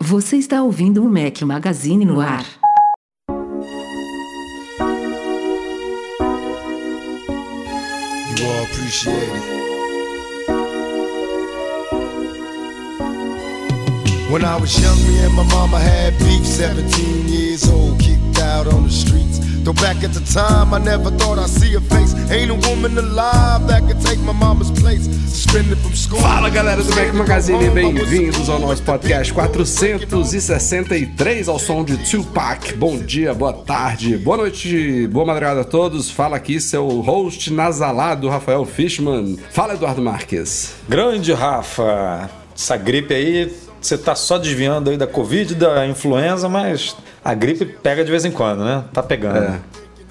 Você está ouvindo o Mac Magazine no ar. You all appreciate it. When I was young, me and my mama had beef. 17 years old, kicked out on the streets. Though back at the time, I never thought I'd see a face. Ain't a woman alive that could take my mama's place. Suspended from school. Fala galera do Mac Magazine, bem-vindos ao nosso podcast 463 ao som de Tupac. Bom dia, boa tarde, boa noite, boa madrugada a todos. Fala aqui seu host nasalado, Rafael Fishman. Fala, Eduardo Marques. Grande Rafa, essa gripe aí, você tá só desviando aí da Covid, da influenza, mas a gripe pega de vez em quando, né? Tá pegando. É.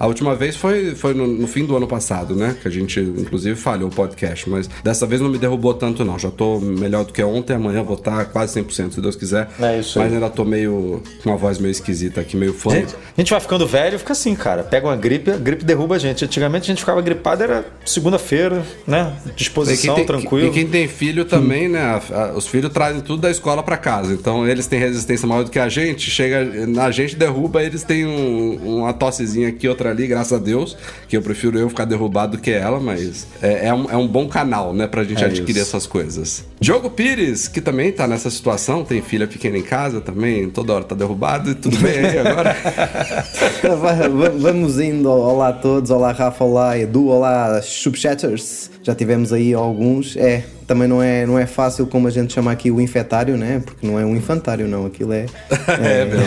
A última vez foi, foi no, no fim do ano passado, né? Que a gente, inclusive, falhou o podcast. Mas dessa vez não me derrubou tanto, não. Já tô melhor do que ontem. Amanhã vou estar quase 100%, se Deus quiser. É isso aí. Mas ainda tô meio... Com uma voz meio esquisita aqui, meio A fã. gente, a gente vai ficando velho, fica assim, cara. Pega uma gripe, a gripe derruba a gente. Antigamente a gente ficava gripado, era segunda-feira, né? E Disposição, quem, tem, tranquilo. e quem tem filho também, né? a- a- os filhos trazem tudo da escola pra casa. Então eles têm resistência maior do que a gente. Chega, a gente derruba, eles têm um- uma tossezinha aqui, outra ali, graças a Deus. Que eu prefiro eu ficar derrubado do que ela, mas é, é um, é um bom canal, né? Pra gente É adquirir isso. essas coisas. Diogo Pires, que também tá nessa situação, tem filha pequena em casa também, toda hora tá derrubado. E tudo bem aí agora? Vamos indo. Olá a todos, olá Rafa, olá Edu, olá Subchatters. Já tivemos aí alguns. É, também não é, não é fácil como a gente chama aqui o infetário, né? Porque não é um infantário, não. Aquilo é. É, meu.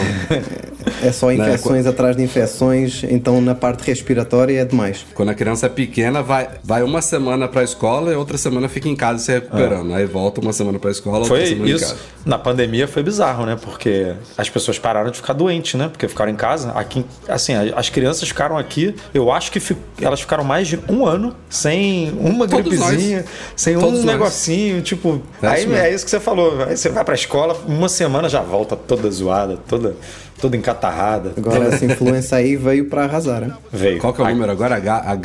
É só infecções atrás de infecções, então na parte respiratória é demais. Quando a criança é pequena, vai, vai uma semana pra escola e outra semana fica em casa se recuperando. Aí volta uma semana pra escola, outra Foi semana em isso. casa. Na pandemia foi bizarro, né? Porque as pessoas pararam de ficar doentes, né? Porque ficaram em casa. Aqui, assim, a- as crianças ficaram aqui. Eu acho que fi- elas ficaram mais de um ano sem uma Todos gripezinha, nós. sem Todos um nós. negocinho, tipo. É aí isso é isso que você falou. Aí você vai pra escola, uma semana já volta toda zoada, toda, toda encatarrada. Agora essa influência aí veio para arrasar, né? Veio. Qual que é o número agora? H,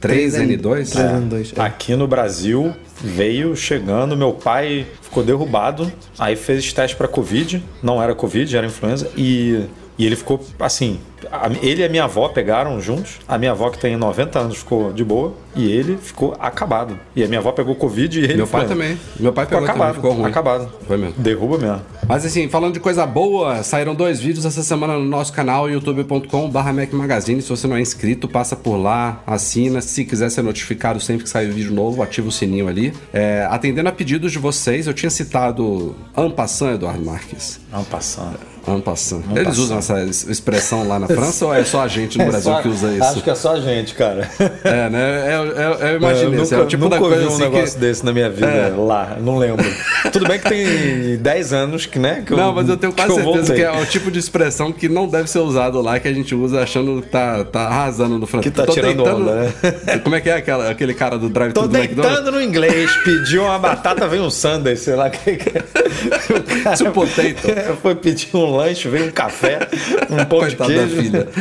H3N2? 3N2. é. Aqui no Brasil veio chegando, meu pai ficou derrubado, aí fez teste para Covid, não era Covid, era influenza, e, e ele ficou assim. a- ele e a minha avó pegaram juntos, a minha avó que tem 90 anos ficou de boa, e ele ficou acabado. E a minha avó pegou Covid e ele Meu pai foi- também. Meu pai Ficou pegou acabado, também, ficou ruim. acabado. Foi mesmo. Derruba mesmo. Mas assim, falando de coisa boa, saíram dois vídeos essa semana no nosso canal youtube.com.br Mac Magazine. Se você não é inscrito, passa por lá, assina. Se quiser ser notificado sempre que sair vídeo novo, ativa o sininho ali. É, atendendo a pedidos de vocês, eu tinha citado Ampassan, Eduardo Marques. Vamos passando. Eles usam essa es- expressão lá na França ou é só a gente no Brasil que usa isso? Acho que é só a gente, cara. É, né? Eu, eu, eu imaginei. eu assim, nunca, é o tipo nunca da coisa ouvi um assim negócio que... desse na minha vida É. lá, não lembro. Tudo bem que tem 10 anos que, né? Que Não, mas eu tenho quase que eu certeza que é o tipo de expressão que não deve ser usado lá, que a gente usa achando que tá, tá arrasando no francês. Que tá tirando onda, né? Como é que é aquela, aquele cara do drive Tô do McDonald's? deitando no inglês, pediu uma batata, veio um sundae, sei lá. Que. O cara Two potato. Foi pedir um lanche, veio um café, um pão Coitado de da queijo. filha.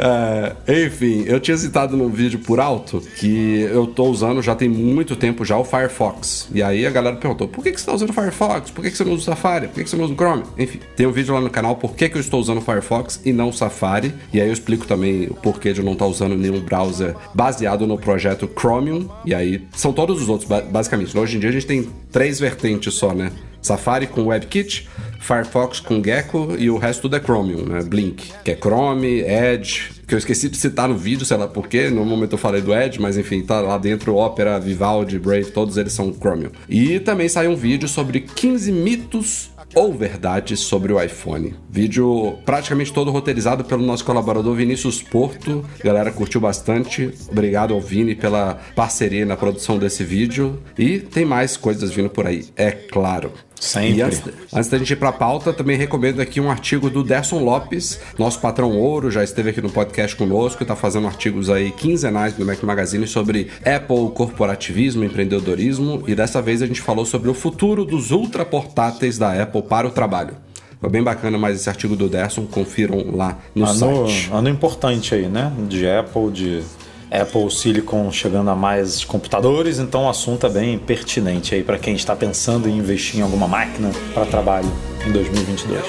É, enfim, eu tinha citado no vídeo por alto que eu tô usando já tem muito tempo já o Firefox. E aí a galera perguntou: por que, que você tá usando o Firefox? Por que, que você não usa o Safari? Por que, que você não usa o Chrome? Enfim, tem um vídeo lá no canal por que, que eu estou usando o Firefox e não o Safari. E aí eu explico também o porquê de eu não estar usando nenhum browser baseado no projeto Chromium. E aí são todos os outros, ba- basicamente. Hoje em dia a gente tem três vertentes só, né? Safari com WebKit, Firefox com Gecko e o resto tudo é Chromium, né? Blink, que é Chrome, Edge, que eu esqueci de citar no vídeo, sei lá porquê, no momento eu falei do Edge, mas enfim, tá lá dentro Opera, Vivaldi, Brave, todos eles são Chromium. E também saiu um vídeo sobre 15 mitos ou verdades sobre o iPhone. Vídeo praticamente todo roteirizado pelo nosso colaborador Vinícius Porto. A galera curtiu bastante. Obrigado ao Vini pela parceria na produção desse vídeo. E tem mais coisas vindo por aí, é claro. Sempre. E antes, antes da gente ir pra pauta, também recomendo aqui um artigo do Derson Lopes, nosso patrão ouro, já esteve aqui no podcast conosco, está fazendo artigos aí quinzenais no Mac Magazine sobre Apple, corporativismo, empreendedorismo, e dessa vez a gente falou sobre o futuro dos ultra portáteis da Apple para o trabalho. Foi bem bacana mais esse artigo do Derson, confiram lá no ano, site. ano importante aí, né? De Apple, de Apple Silicon chegando a mais computadores, então o assunto é bem pertinente aí para quem está pensando em investir em alguma máquina para trabalho em 2022.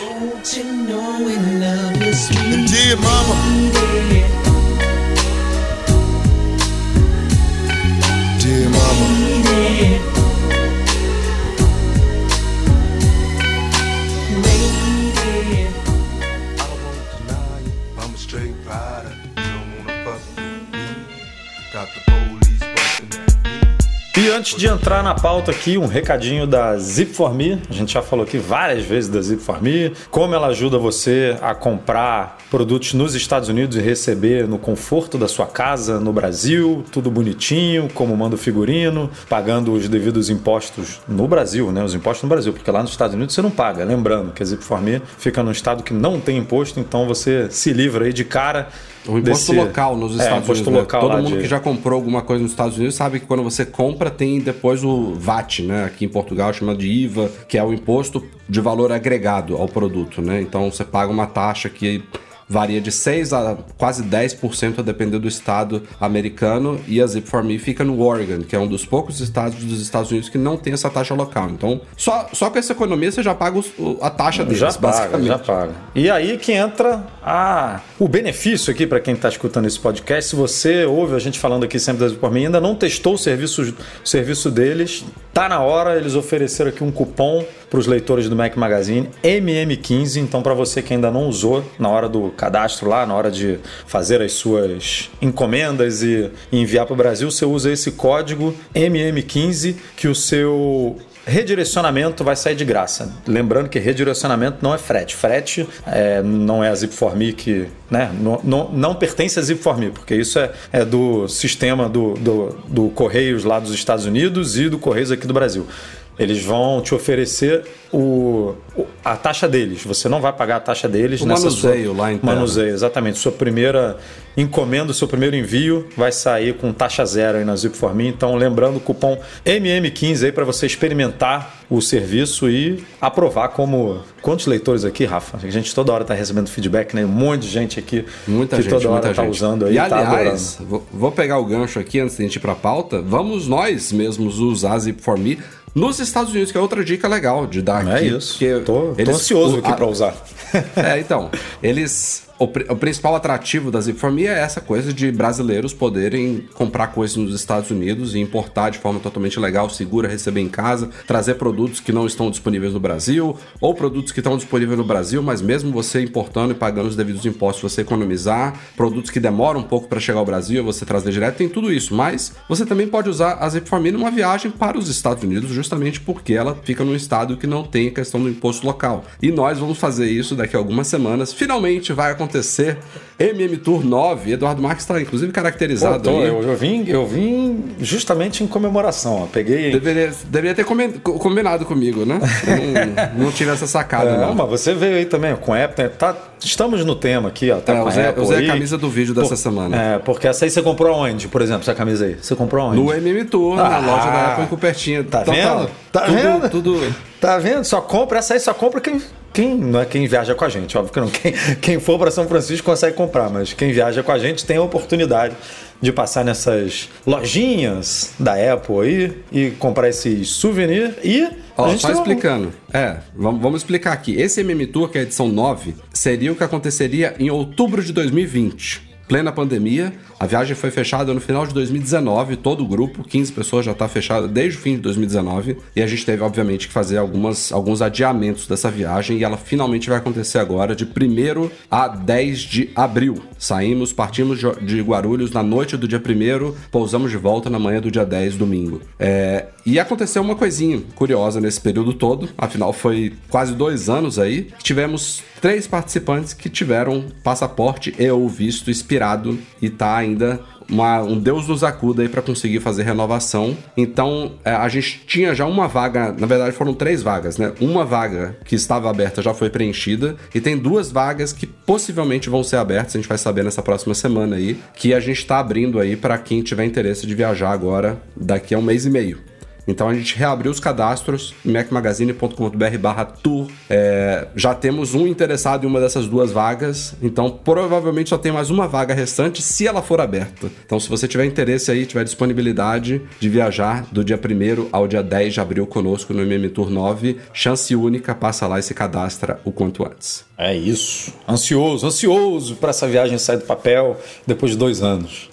And dear mama, dear mama, I don't wanna deny it. I'm a straight rider. E antes de entrar na pauta aqui, um recadinho da Zip4Me. A gente já falou aqui várias vezes da Zip4Me, como ela ajuda você a comprar produtos nos Estados Unidos e receber no conforto da sua casa, no Brasil, tudo bonitinho, como manda o figurino, pagando os devidos impostos no Brasil, né? Os impostos no Brasil, porque lá nos Estados Unidos você não paga. Lembrando que a Zip4Me fica num estado que não tem imposto, então você se livra aí de cara O imposto desse- local nos É, Estados imposto Unidos. né? Todo mundo de- que já comprou alguma coisa nos Estados Unidos sabe que quando você compra tem depois o VAT, né? Aqui em Portugal chama de IVA, que é o imposto de valor agregado ao produto, né? Então você paga uma taxa que varia de 6 a quase 10% a depender do estado americano e a Zip4Me fica no Oregon, que é um dos poucos estados dos Estados Unidos que não tem essa taxa local. Então, só, só com essa economia você já paga os- a taxa deles, Já paga, basicamente. já paga. E aí que entra a, o benefício aqui para quem está escutando esse podcast. Se você ouve a gente falando aqui sempre por mim, ainda não testou o serviço, o serviço deles, tá na hora. Eles ofereceram aqui um cupom para os leitores do Mac Magazine, MM15. Então, para você que ainda não usou na hora do cadastro lá, na hora de fazer as suas encomendas e enviar para o Brasil, você usa esse código MM15 que o seu redirecionamento vai sair de graça. Lembrando que redirecionamento não é frete. Frete é, não é a Zip4Me que né, não, não, não pertence a Zip4Me, porque isso é, é do sistema do, do, do Correios lá dos Estados Unidos e do Correios aqui do Brasil. Eles vão te oferecer o, a taxa deles. Você não vai pagar a taxa deles O nessa manuseio sua, lá interno. Manuseio, exatamente. Sua primeira encomenda, o seu primeiro envio vai sair com taxa zero aí na Zip4Me. Então, lembrando o cupom MM15 aí para você experimentar o serviço e aprovar como. Quantos leitores aqui, Rafa? A gente toda hora está recebendo feedback, né? Um monte de gente aqui Muita que gente, toda hora gente. usando aí. E tá aliás, vou, pegar o gancho aqui antes de a gente ir pra pauta. Vamos nós mesmos usar Zip4Me nos Estados Unidos, que é outra dica legal de dar É aqui. isso. porque Tô, tô ansioso aqui para usar. É, então, eles. O, o principal atrativo da Zip4Me é essa coisa de brasileiros poderem comprar coisas nos Estados Unidos e importar de forma totalmente legal, segura, receber em casa, trazer produtos que não estão disponíveis no Brasil, ou produtos que estão disponíveis no Brasil, mas mesmo você importando e pagando os devidos impostos, você economizar, produtos que demoram um pouco para chegar ao Brasil, você trazer direto, tem tudo isso. Mas você também pode usar a Zip4Me numa viagem para os Estados Unidos, justamente porque ela fica num estado que não tem a questão do imposto local. E nós vamos fazer isso daqui a algumas semanas. Finalmente vai acontecer MM Tour 9. Eduardo Marques está inclusive Pô, caracterizado tô, aí. eu, eu vim, eu vim justamente em comemoração. Peguei. Deveria, deveria ter combinado comigo, né? Eu não, não tive essa sacada, É, não. mas você veio aí também com a Apple. Tá, estamos no tema aqui, ó. Tá É, com usei- a Apple usei a aí. camisa do vídeo dessa semana. É, porque essa aí você comprou onde, por exemplo, essa camisa aí? Você comprou onde? No MM Tour, na Ah, loja da Apple em Cupertinha. Tá Então, vendo? Tá tudo, vendo? Tudo. Tá vendo? Só compra, essa aí só compra quem. Quem, não é quem viaja com a gente, óbvio que não. Quem, quem for para São Francisco consegue comprar, mas quem viaja com a gente tem a oportunidade de passar nessas lojinhas da Apple aí e comprar esses souvenirs e. Ó, a gente só um- explicando. É, vamos, vamos explicar aqui. Esse MM Tour, que é a edição 9, seria o que aconteceria em outubro de 2020. Plena pandemia, a viagem foi fechada no final de 2019, todo o grupo, 15 pessoas já está fechada desde o fim de 2019, e a gente teve, obviamente, que fazer algumas, alguns adiamentos dessa viagem, e ela finalmente vai acontecer agora, de 1 a 10 de abril. Saímos, partimos de Guarulhos na noite do dia 1 pousamos de volta na manhã do dia 10, domingo. É, e aconteceu uma coisinha curiosa nesse período todo, afinal foi quase dois anos aí, tivemos três participantes que tiveram passaporte e ou visto expirado e tá ainda uma, um Deus nos acuda aí para conseguir fazer renovação. Então, é, a gente tinha já uma vaga, na verdade foram três vagas, né? Uma vaga que estava aberta já foi preenchida e tem duas vagas que possivelmente vão ser abertas, a gente vai saber nessa próxima semana aí, que a gente está abrindo aí para quem tiver interesse de viajar agora daqui a um mês e meio. Então a gente reabriu os cadastros em macmagazine.com.br barra tour. É, já temos um interessado em uma dessas duas vagas, então provavelmente só tem mais uma vaga restante se ela for aberta. Então se você tiver interesse aí, tiver disponibilidade de viajar do dia 1 ao dia 10 de abril conosco no MM Tour 9, chance única, passa lá e se cadastra o quanto antes. É isso. Ansioso, ansioso para essa viagem sair do papel depois de dois anos.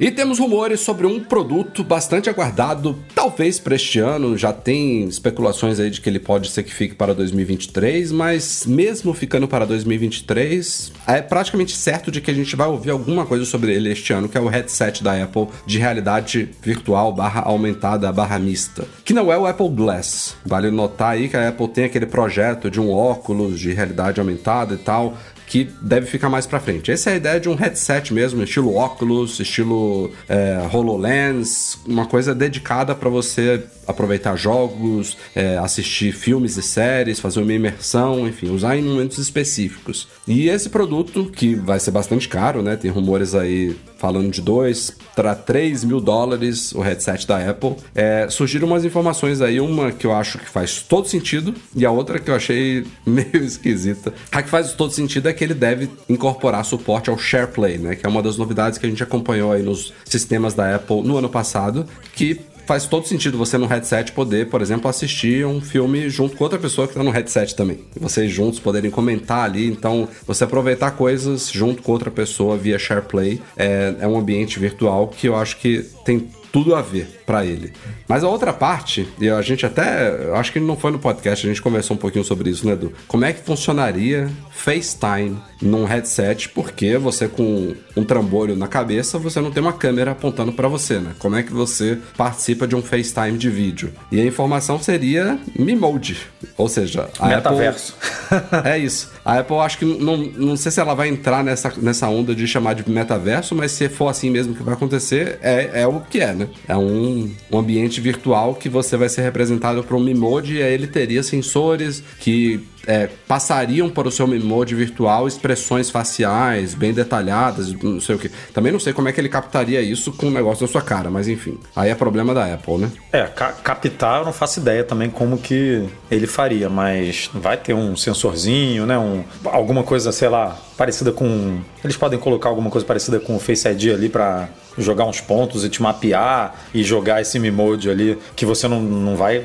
E temos rumores sobre um produto bastante aguardado, talvez para este ano. Já tem especulações aí de que ele pode ser que fique para 2023, mas mesmo ficando para 2023, é praticamente certo de que a gente vai ouvir alguma coisa sobre ele este ano, que é o headset da Apple de realidade virtual barra aumentada barra mista, que não é o Apple Glass. Vale notar aí que a Apple tem aquele projeto de um óculos de realidade aumentada e tal, que deve ficar mais para frente. Essa é a ideia de um headset mesmo, estilo óculos, estilo é, HoloLens, uma coisa dedicada para você aproveitar jogos, é, assistir filmes e séries, fazer uma imersão, enfim, usar em momentos específicos. E esse produto, que vai ser bastante caro, né? Tem rumores aí falando de 2 para 3 mil dólares o headset da Apple. É, surgiram umas informações aí, uma que eu acho que faz todo sentido e a outra que eu achei meio esquisita. A que faz todo sentido é que ele deve incorporar suporte ao SharePlay, né? Que é uma das novidades que a gente acompanhou aí nos sistemas da Apple no ano passado, que faz todo sentido você no headset poder, por exemplo, assistir um filme junto com outra pessoa que está no headset também. Vocês juntos poderem comentar ali. Então, você aproveitar coisas junto com outra pessoa via SharePlay é, é um ambiente virtual que eu acho que tem tudo a ver para ele. Mas a outra parte, e a gente até, acho que não foi no podcast, a gente conversou um pouquinho sobre isso, né, Edu? Como é que funcionaria FaceTime num headset, porque você com um trambolho na cabeça, você não tem uma câmera apontando para você, né? Como é que você participa de um FaceTime de vídeo? E a informação seria Mimode, ou seja, a Metaverso. Apple... é isso. A Apple acho que não, não sei se ela vai entrar nessa, nessa onda de chamar de metaverso, mas se for assim mesmo que vai acontecer, é, é o que é, né? É um, um ambiente virtual que você vai ser representado por um Mimode e aí ele teria sensores que é, passariam para o seu mode virtual expressões faciais bem detalhadas, não sei o que. Também não sei como é que ele captaria isso com um negócio na sua cara, mas enfim. Aí é problema da Apple, né? É, ca captar eu não faço ideia também como que ele faria, mas vai ter um sensorzinho, né? Um, alguma coisa, sei lá, parecida com. Eles podem colocar alguma coisa parecida com o Face ID ali para jogar uns pontos e te mapear e jogar esse mode ali que você não, não vai.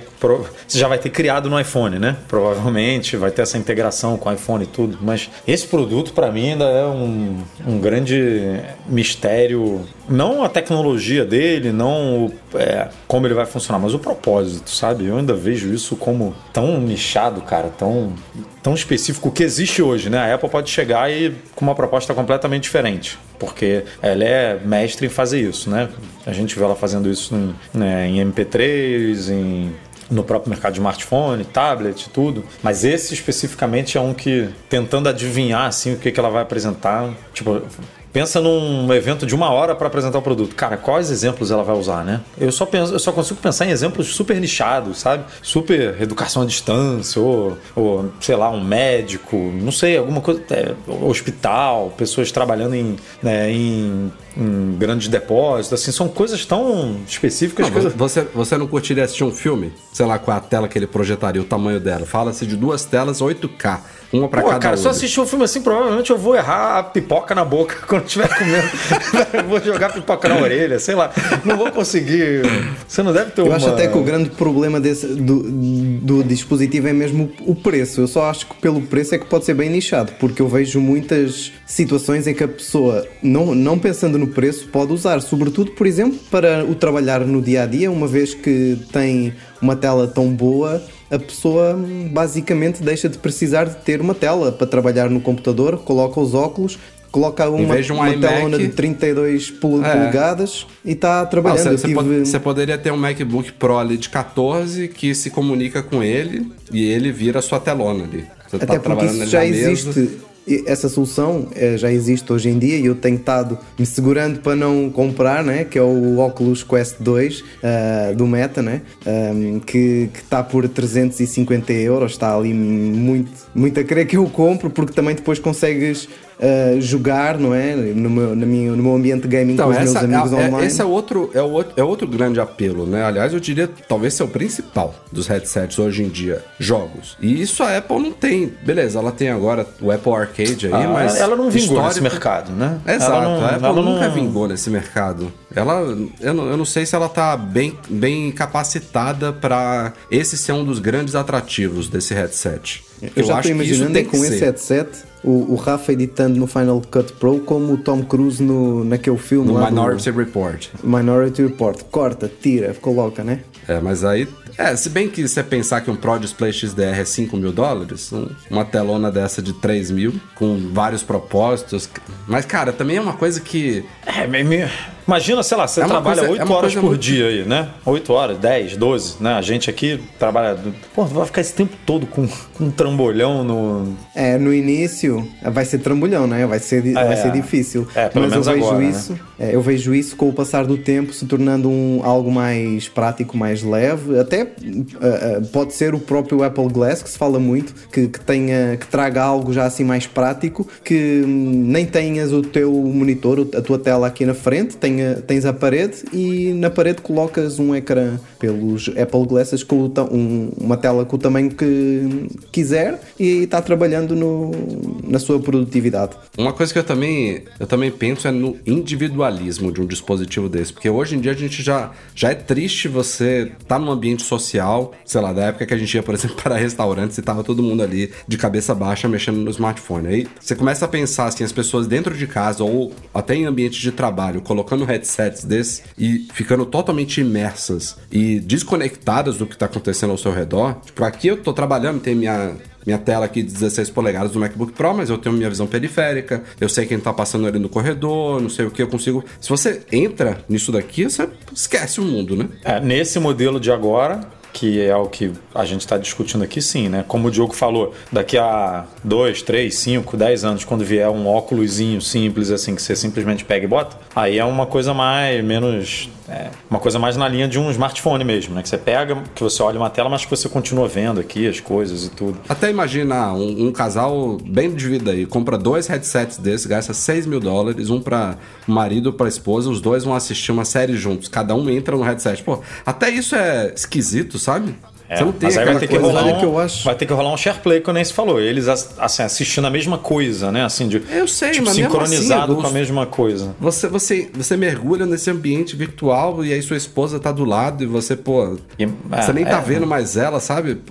Você já vai ter criado no iPhone, né? Provavelmente vai ter essa integração com o iPhone e tudo. Mas esse produto, para mim, ainda é um, um grande mistério. Não a tecnologia dele, não é, como ele vai funcionar, mas o propósito, sabe? Eu ainda vejo isso como tão nichado, cara, tão, tão específico que existe hoje, né? A Apple pode chegar e com uma proposta completamente diferente, porque ela é mestre em fazer isso, né? A gente vê ela fazendo isso em, né, em MP3, em no próprio mercado de smartphone, tablet, tudo. Mas esse especificamente é um que tentando adivinhar assim o que, que ela vai apresentar, tipo, pensa num evento de uma hora para apresentar o produto. Cara, quais exemplos ela vai usar, né? Eu só penso, eu só consigo pensar em exemplos super nichados, sabe? Super educação à distância, ou, ou sei lá, um médico, não sei, alguma coisa, é, hospital, pessoas trabalhando em, né, em em grandes depósitos, assim, são coisas tão específicas. Não, que... você, você não curtiria assistir um filme, sei lá, com a tela que ele projetaria, o tamanho dela? Fala-se de duas telas 8K. Uma pra Pô, cada cara, se eu assistir um filme assim, provavelmente eu vou errar a pipoca na boca quando estiver comendo. vou jogar pipoca na orelha, sei lá. Não vou conseguir. Você não deve ter eu uma... Eu acho até que o grande problema desse, do, do dispositivo é mesmo o preço. Eu só acho que pelo preço é que pode ser bem nichado, porque eu vejo muitas situações em que a pessoa, não, não pensando no preço, pode usar, sobretudo, por exemplo, para o trabalhar no dia a dia, uma vez que tem uma tela tão boa a pessoa basicamente deixa de precisar de ter uma tela para trabalhar no computador, coloca os óculos, coloca uma, um uma telona de 32 polegadas é. e está trabalhando. Ah, você, tive... pode, poderia ter um MacBook Pro ali de 14 que se comunica com ele e ele vira a sua telona ali. Você Até tá porque isso já existe. Essa solução eh, já existe hoje em dia e eu tenho estado me segurando para não comprar, né? que é o Oculus Quest 2 uh, do Meta, né? Um, que está por 350 euros, está ali muito, muito a querer que eu compro, porque também depois consegues uh, jogar, não é? No meu, no meu, no meu ambiente gaming então, com os essa, meus amigos é, online. Esse é outro, é, outro, é outro grande apelo, né? Aliás, eu diria talvez ser o principal dos headsets hoje em dia, jogos. E isso a Apple não tem. Beleza, ela tem agora o Apple Arcade aí, ah, mas. Ela não vingou nesse mercado, né? Exato, não, a Apple nunca não... vingou nesse mercado. Ela, eu não, eu não sei se ela tá bem, bem capacitada para esse ser um dos grandes atrativos desse headset. Eu, eu já estou imaginando é com esse headset o, o Rafa editando no Final Cut Pro como o Tom Cruise no, naquele filme no lá Minority do, Report. Minority Report. Corta, tira, coloca, né? É, mas aí. É, se bem que você pensar que um Pro Display XDR é 5 mil dólares, um, uma telona dessa de 3 mil, com vários propósitos. Mas, cara, também é uma coisa que. É, meio Imagina, sei lá, você é trabalha coisa, 8 é horas por muito... dia aí, né? 8 horas, 10, 12, né? A gente aqui trabalha. Pô, vai ficar esse tempo todo com, com um trambolhão no. É, no início vai ser trambolhão, né? Vai ser, é, vai ser difícil. É, pelo Mas menos eu vejo agora, isso. Né? É, eu vejo isso com o passar do tempo se tornando um, algo mais prático, mais leve. Até uh, uh, pode ser o próprio Apple Glass, que se fala muito, que, que, tenha, que traga algo já assim mais prático, que hum, nem tenhas o teu monitor, a tua tela aqui na frente, tenha, tens a parede e na parede colocas um ecrã pelos Apple Glasses com um, uma tela com o tamanho que quiser e está trabalhando no, na sua produtividade. Uma coisa que eu também, eu também penso é no individualismo de um dispositivo desse, porque hoje em dia a gente já, já é triste você estar tá num ambiente social, sei lá, da época que a gente ia, por exemplo, para restaurantes e tava todo mundo ali de cabeça baixa mexendo no smartphone. Aí você começa a pensar assim, as pessoas dentro de casa ou até em ambientes de trabalho, colocando headsets desse e ficando totalmente imersas e desconectadas do que está acontecendo ao seu redor. Tipo, aqui eu tô trabalhando, tem minha minha tela aqui de 16 polegadas do MacBook Pro, mas eu tenho minha visão periférica, eu sei quem tá passando ali no corredor, não sei o que, eu consigo. Se você entra nisso daqui, você esquece o mundo, né? É, nesse modelo de agora, que é o que a gente está discutindo aqui, sim, né? Como o Diogo falou, daqui a 2, 3, 5, 10 anos, quando vier um óculosinho simples assim, que você simplesmente pega e bota, aí é uma coisa mais, menos, é, uma coisa mais na linha de um smartphone mesmo, né? Que você pega, que você olha uma tela, mas que você continua vendo aqui as coisas e tudo. Até imagina um, um casal bem de vida aí, compra dois headsets desses, gasta 6 mil dólares, um para o marido, para a esposa, os dois vão assistir uma série juntos, cada um entra no headset. Pô, até isso é esquisito, sabe? É, mas aí vai ter, que rolar um, que eu acho. vai ter que rolar um share play, como nem se falou. Eles assim, assistindo a mesma coisa, né? Assim, de, eu sei, tipo, mas sincronizado assim, com a mesma coisa. Você, você, você mergulha nesse ambiente virtual e aí sua esposa tá do lado e você, pô. E, você é, nem tá é, vendo mais ela, sabe?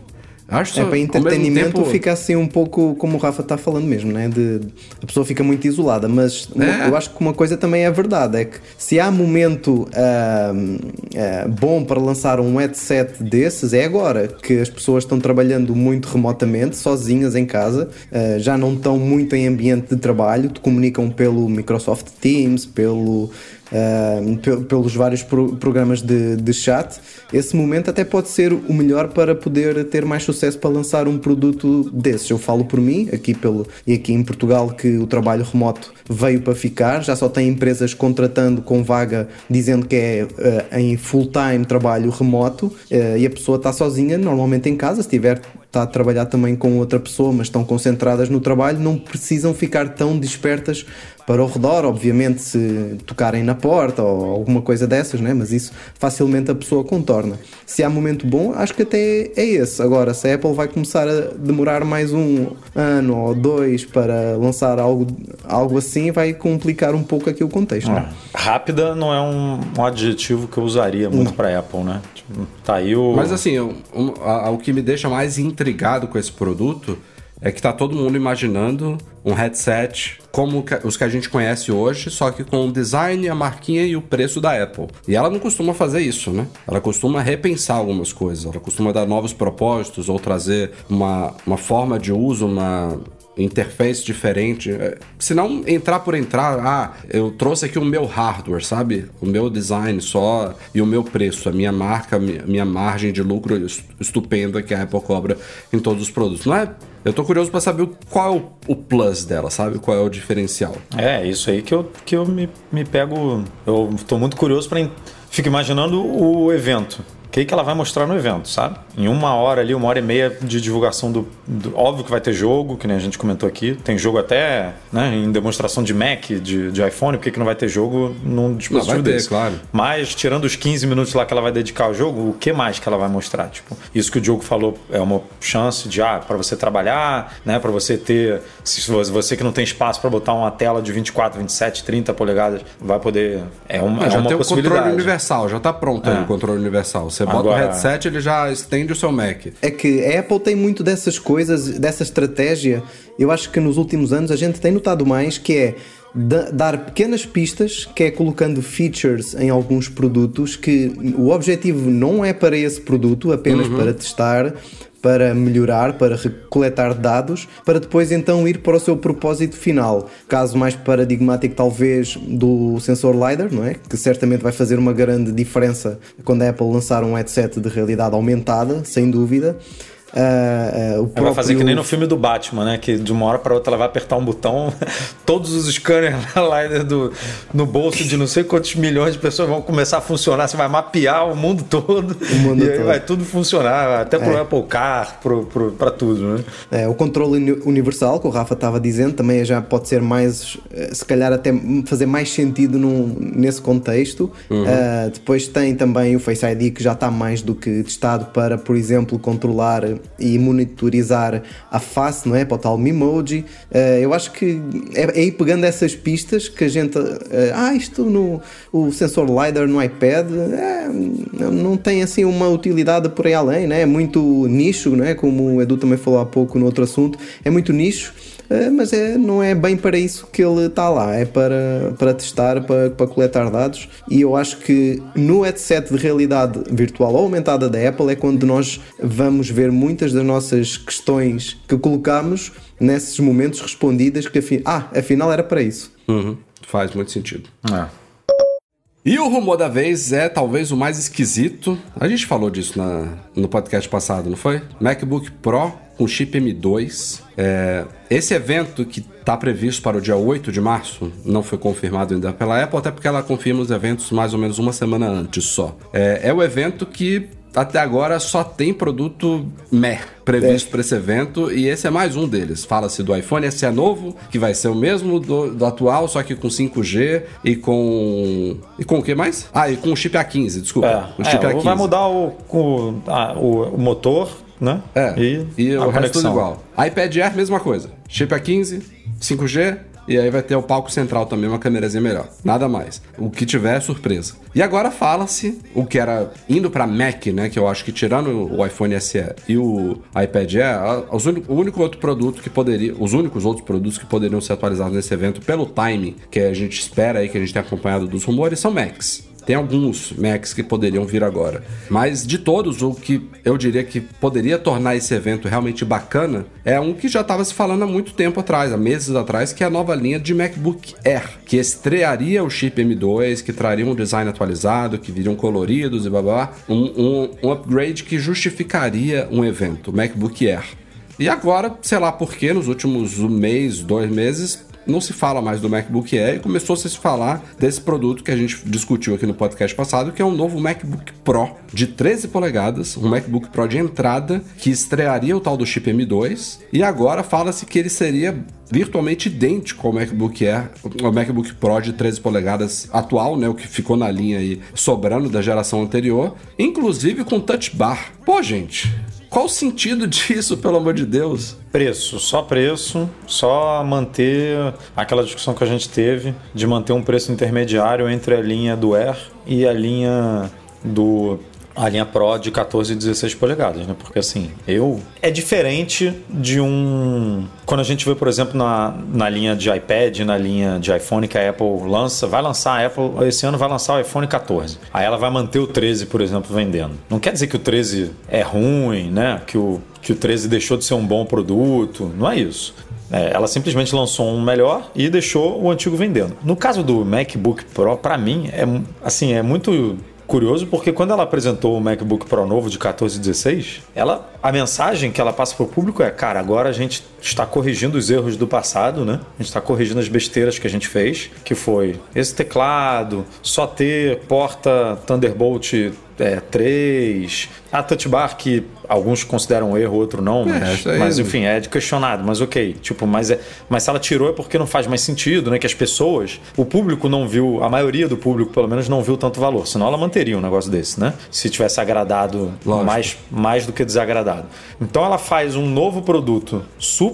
Acho é, para entretenimento tempo... fica assim um pouco como o Rafa está falando mesmo, né? De, a pessoa fica muito isolada, mas é. eu acho que uma coisa também é verdade: é que se há momento uh, uh, bom para lançar um headset desses, é agora que as pessoas estão trabalhando muito remotamente, sozinhas em casa, uh, já não estão muito em ambiente de trabalho, te comunicam pelo Microsoft Teams, pelo uh, pelos vários pro programas de, de, chat, esse momento até pode ser o melhor para poder ter mais sucesso para lançar um produto desses. Eu falo por mim, aqui pelo, e aqui em Portugal, que o trabalho remoto veio para ficar, já só tem empresas contratando com vaga dizendo que é uh, em full-time trabalho remoto uh, e a pessoa está sozinha, normalmente em casa, se tiver está a trabalhar também com outra pessoa, mas estão concentradas no trabalho, não precisam ficar tão despertas para o redor, obviamente, se tocarem na porta ou alguma coisa dessas, né? mas isso facilmente a pessoa contorna. Se há momento bom, acho que até é esse. Agora, se a Apple vai começar a demorar mais um ano ou dois para lançar algo, algo assim, vai complicar um pouco aqui o contexto. Né? Rápida não é um, um, adjetivo que eu usaria muito para Apple, né? Tipo, tá aí o. Mas assim, o, o, o que me deixa mais intrigado com esse produto é que tá todo mundo imaginando um headset como os que a gente conhece hoje, só que com o design, a marquinha e o preço da Apple. E ela não costuma fazer isso, né? Ela costuma repensar algumas coisas, ela costuma dar novos propósitos ou trazer uma, uma forma de uso, uma interface diferente. É, se não entrar por entrar, ah, eu trouxe aqui o meu hardware, sabe? O meu design só e o meu preço, a minha marca, a minha margem de lucro estupenda que a Apple cobra em todos os produtos. Não é eu tô curioso para saber qual o plus dela, sabe? Qual é o diferencial? É, isso aí que eu, que eu me, me pego. Eu tô muito curioso para. Fico imaginando o evento que, que ela vai mostrar no evento, sabe? Em uma hora ali, uma hora e meia de divulgação do, do, Óbvio que vai ter jogo, que nem a gente comentou aqui. Tem jogo até né, em demonstração de Mac, de, de iPhone, por que, que não vai ter jogo num dispositivo não, vai desse? Ter, claro. Mas, tirando os 15 minutos lá que ela vai dedicar ao jogo, o que mais que ela vai mostrar? Tipo, isso que o Diogo falou é uma chance de, ah, para você trabalhar, né? Para você ter. Se você que não tem espaço para botar uma tela de 24, 27, 30 polegadas, vai poder. É uma, ah, já é uma tem possibilidade. o controle universal, já tá pronto é. aí o controle universal. Você bota Agora, o headset, ele já estende o seu Mac. É que a Apple tem muito dessas coisas, dessa estratégia. Eu acho que nos últimos anos a gente tem notado mais que é dar pequenas pistas, que é colocando features em alguns produtos que o objetivo não é para esse produto, apenas uhum. para testar, para melhorar, para coletar dados, para depois então ir para o seu propósito final. Caso mais paradigmático, talvez, do sensor LiDAR, não é? Que certamente vai fazer uma grande diferença quando a Apple lançar um headset de realidade aumentada, sem dúvida. Uh, uh, o próprio... Vai fazer que nem no filme do Batman, né? Que de uma hora para outra ela vai apertar um botão, todos os scanners lá do, no bolso de não sei quantos milhões de pessoas vão começar a funcionar. Você vai mapear o mundo todo o mundo e todo. vai tudo funcionar, até pro é. Apple Car, para tudo, né? É, o controle universal que o Rafa estava dizendo também já pode ser mais, eh, se calhar até fazer mais sentido num, nesse contexto. Uhum. Uh, depois tem também o Face ID que já está mais do que testado para, por exemplo, controlar e monitorizar a face, não é? Para o tal Memoji. Uh, eu acho que é, é ir pegando essas pistas que a gente. Uh, ah, isto no o sensor LiDAR no iPad é, não tem assim uma utilidade por aí além, né? É muito nicho, né? Como o Edu também falou há pouco no outro assunto, é muito nicho. Eh, mas é, não é bem para isso que ele está lá, é para, para testar, para, para coletar dados. E eu acho que no headset de realidade virtual ou aumentada da Apple é quando nós vamos ver muitas das nossas questões que colocamos nesses momentos respondidas que afinal, ah, afinal era para isso. Uhum. Faz muito sentido. É. E o rumor da vez é talvez o mais esquisito. A gente falou disso na, no podcast passado, não foi? MacBook Pro com chip M2. É, esse evento que está previsto para o dia 8 de março não foi confirmado ainda pela Apple, até porque ela confirma os eventos mais ou menos uma semana antes só. É, é o evento que até agora só tem produto meh previsto é. para esse evento e esse é mais um deles. Fala-se do iPhone esse é novo, que vai ser o mesmo do, do, atual, só que com 5G e com. E com o que mais? Ah, e com o chip A15, desculpa. É, o chip é, A15. Vai mudar o, o, a, o, o motor, né? É. E, e o resto tudo igual. iPad Air, mesma coisa. Chip A15, 5G, e aí vai ter o palco central também, uma câmerazinha melhor. Nada mais. O que tiver é surpresa. E agora fala-se o que era indo para Mac, né? Que eu acho que tirando o iPhone SE e o iPad Air, o único outro produto que poderia, os únicos outros produtos que poderiam ser atualizados nesse evento pelo timing que a gente espera aí, que a gente tem acompanhado dos rumores, são Macs. Tem alguns Macs que poderiam vir agora. Mas de todos, o que eu diria que poderia tornar esse evento realmente bacana é um que já estava se falando há muito tempo atrás, há meses atrás, que é a nova linha de MacBook Air, que estrearia o chip M2, que traria um design atualizado, que viriam coloridos e blá um, um, um upgrade que justificaria um evento, o MacBook Air. E agora, sei lá por que, nos últimos um mês, dois meses, não se fala mais do MacBook Air e começou a se falar desse produto que a gente discutiu aqui no podcast passado, que é um novo MacBook Pro de 13 polegadas, um MacBook Pro de entrada que estrearia o tal do chip M2 e agora fala-se que ele seria virtualmente idêntico ao MacBook Air, ao MacBook Pro de 13 polegadas atual, né, o que ficou na linha aí sobrando da geração anterior, inclusive com touch bar. Pô, gente, qual o sentido disso, pelo amor de Deus? Preço, só preço, só manter aquela discussão que a gente teve de manter um preço intermediário entre a linha do Air e a linha do a linha Pro de 14 e 16 polegadas, né? Porque assim, eu. É diferente de um. Quando a gente vê, por exemplo, na, na linha de iPad, na linha de iPhone que a Apple lança, vai lançar a Apple, esse ano vai lançar o iPhone 14. Aí ela vai manter o 13, por exemplo, vendendo. Não quer dizer que o 13 é ruim, né? Que o, que o 13 deixou de ser um bom produto. Não é isso. É, ela simplesmente lançou um melhor e deixou o antigo vendendo. No caso do MacBook Pro, para mim, é assim, é muito curioso porque quando ela apresentou o MacBook Pro novo de 14 e 16, ela, a mensagem que ela passa para o público é: cara, agora a gente está corrigindo os erros do passado, né? A gente está corrigindo as besteiras que a gente fez, que foi esse teclado, só ter porta Thunderbolt é, 3, a touch bar que alguns consideram um erro, outro não, É, mas, aí- mas enfim, é de questionado, mas ok. Tipo, mas, é, mas se ela tirou é porque não faz mais sentido, né? Que as pessoas, o público não viu, a maioria do público pelo menos não viu tanto valor, senão ela manteria um negócio desse, né? Se tivesse agradado Lógico. mais, mais do que desagradado. Então ela faz um novo produto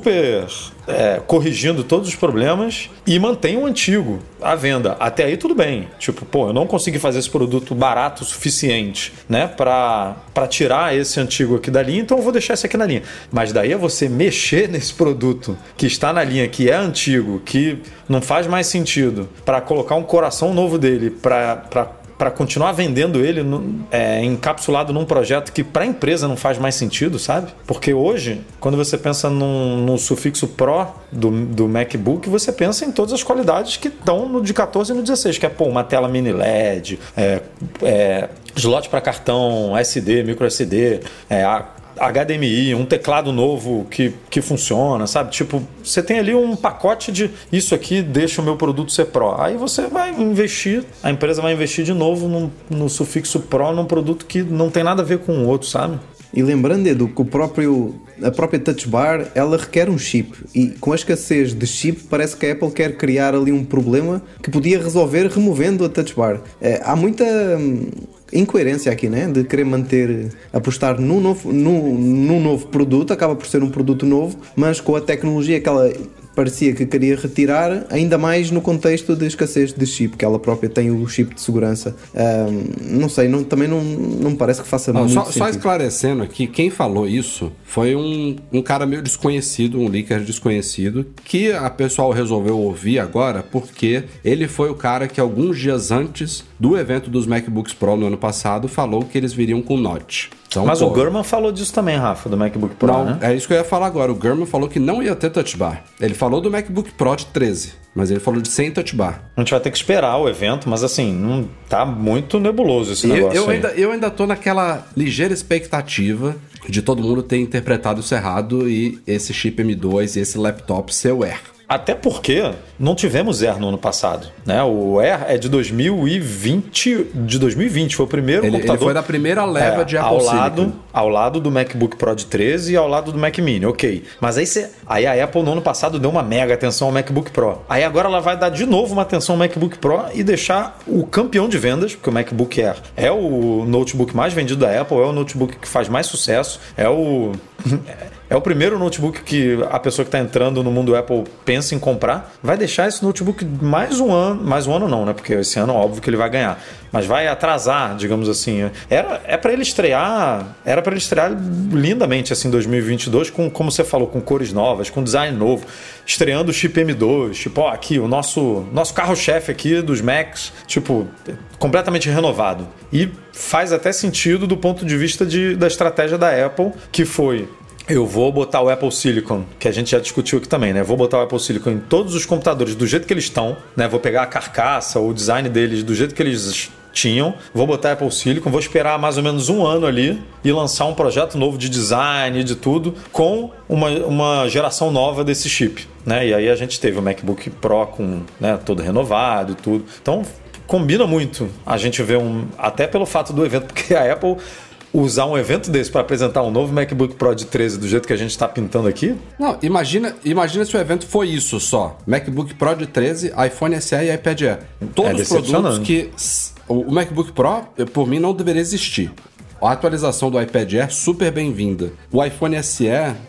super é, corrigindo todos os problemas e mantém o antigo à venda. Até aí tudo bem. Tipo, pô, eu não consegui fazer esse produto barato o suficiente, né, para tirar esse antigo aqui da linha, então eu vou deixar esse aqui na linha. Mas daí é você mexer nesse produto que está na linha, que é antigo, que não faz mais sentido, para colocar um coração novo dele, para para continuar vendendo ele no- é, encapsulado num projeto que para a empresa não faz mais sentido, sabe? Porque hoje, quando você pensa num, no sufixo Pro do, do MacBook, você pensa em todas as qualidades que estão no de 14 e no 16, que é pô, uma tela mini LED, é, é, slot para cartão SD, micro SD, é, a- HDMI, um teclado novo que, que funciona, sabe? Tipo, você tem ali um pacote de isso aqui deixa o meu produto ser Pro. Aí você vai investir, a empresa vai investir de novo no, no sufixo Pro num produto que não tem nada a ver com o outro, sabe? E lembrando, Edu, que o próprio, a própria Touch Bar ela requer um chip. E com a escassez de chip, parece que a Apple quer criar ali um problema que podia resolver removendo a Touch Bar. Eh, há muita hum, incoerência aqui, né? De querer manter, apostar num novo, num, num novo produto, acaba por ser um produto novo, mas com a tecnologia que ela parecia que queria retirar, ainda mais no contexto de escassez de chip, que ela própria tem o chip de segurança. Hum, não sei, não- também não, não me parece que faça Não, muito só, só sentido. esclarecendo aqui, quem falou isso foi um, um cara meio desconhecido, um leaker desconhecido, que a pessoal resolveu ouvir agora porque ele foi o cara que alguns dias antes do evento dos MacBooks Pro no ano passado falou que eles viriam com Notch. Então, Mas pô, o Gurman falou disso também, Rafa, do MacBook Pro, Não, né? é isso que eu ia falar agora. O Gurman falou que não ia ter touch bar. Ele falou do MacBook Pro de 13, mas ele falou de sem touch bar. A gente vai ter que esperar o evento, mas assim, não tá muito nebuloso esse eu, negócio eu aí. ainda, eu ainda tô naquela ligeira expectativa de todo mundo ter interpretado isso errado e esse chip M2 e esse laptop ser o Air. Até porque não tivemos Air no ano passado, né? O Air é de 2020, de 2020 foi o primeiro Ele, ele computador. foi da primeira leva É, de Apple ao lado, Silicon. ao lado do MacBook Pro de 13 e ao lado do Mac Mini, ok. Mas aí, você, aí a Apple no ano passado deu uma mega atenção ao MacBook Pro. Aí agora ela vai dar de novo uma atenção ao MacBook Pro e deixar o campeão de vendas, porque o MacBook Air é o notebook mais vendido da Apple, é o notebook que faz mais sucesso, é o é o primeiro notebook que a pessoa que está entrando no mundo Apple pensa em comprar. Vai deixar esse notebook mais um ano, mais um ano não, né? Porque esse ano óbvio que ele vai ganhar, mas vai atrasar, digamos assim. Era é para ele estrear, era para ele estrear lindamente assim em 2022 com como você falou, com cores novas, com design novo, estreando o chip M2, tipo, ó, aqui o nosso nosso carro-chefe aqui dos Macs, tipo, completamente renovado. E faz até sentido do ponto de vista de, da estratégia da Apple, que foi eu vou botar o Apple Silicon, que a gente já discutiu aqui também, né? Vou botar o Apple Silicon em todos os computadores do jeito que eles estão, né? Vou pegar a carcaça, o design deles do jeito que eles tinham, vou botar Apple Silicon, vou esperar mais ou menos um ano ali e lançar um projeto novo de design de tudo com uma, uma geração nova desse chip, né? E aí a gente teve o MacBook Pro com né, todo renovado e tudo. Então combina muito a gente ver um até pelo fato do evento, porque a Apple usar um evento desse para apresentar um novo MacBook Pro de 13 do jeito que a gente está pintando aqui, Não, imagina, imagina se o evento foi isso só. MacBook Pro de 13, iPhone SE e iPad Air. Todos É os produtos que... O MacBook Pro, por mim, não deveria existir. A atualização do iPad Air, super bem-vinda. O iPhone SE,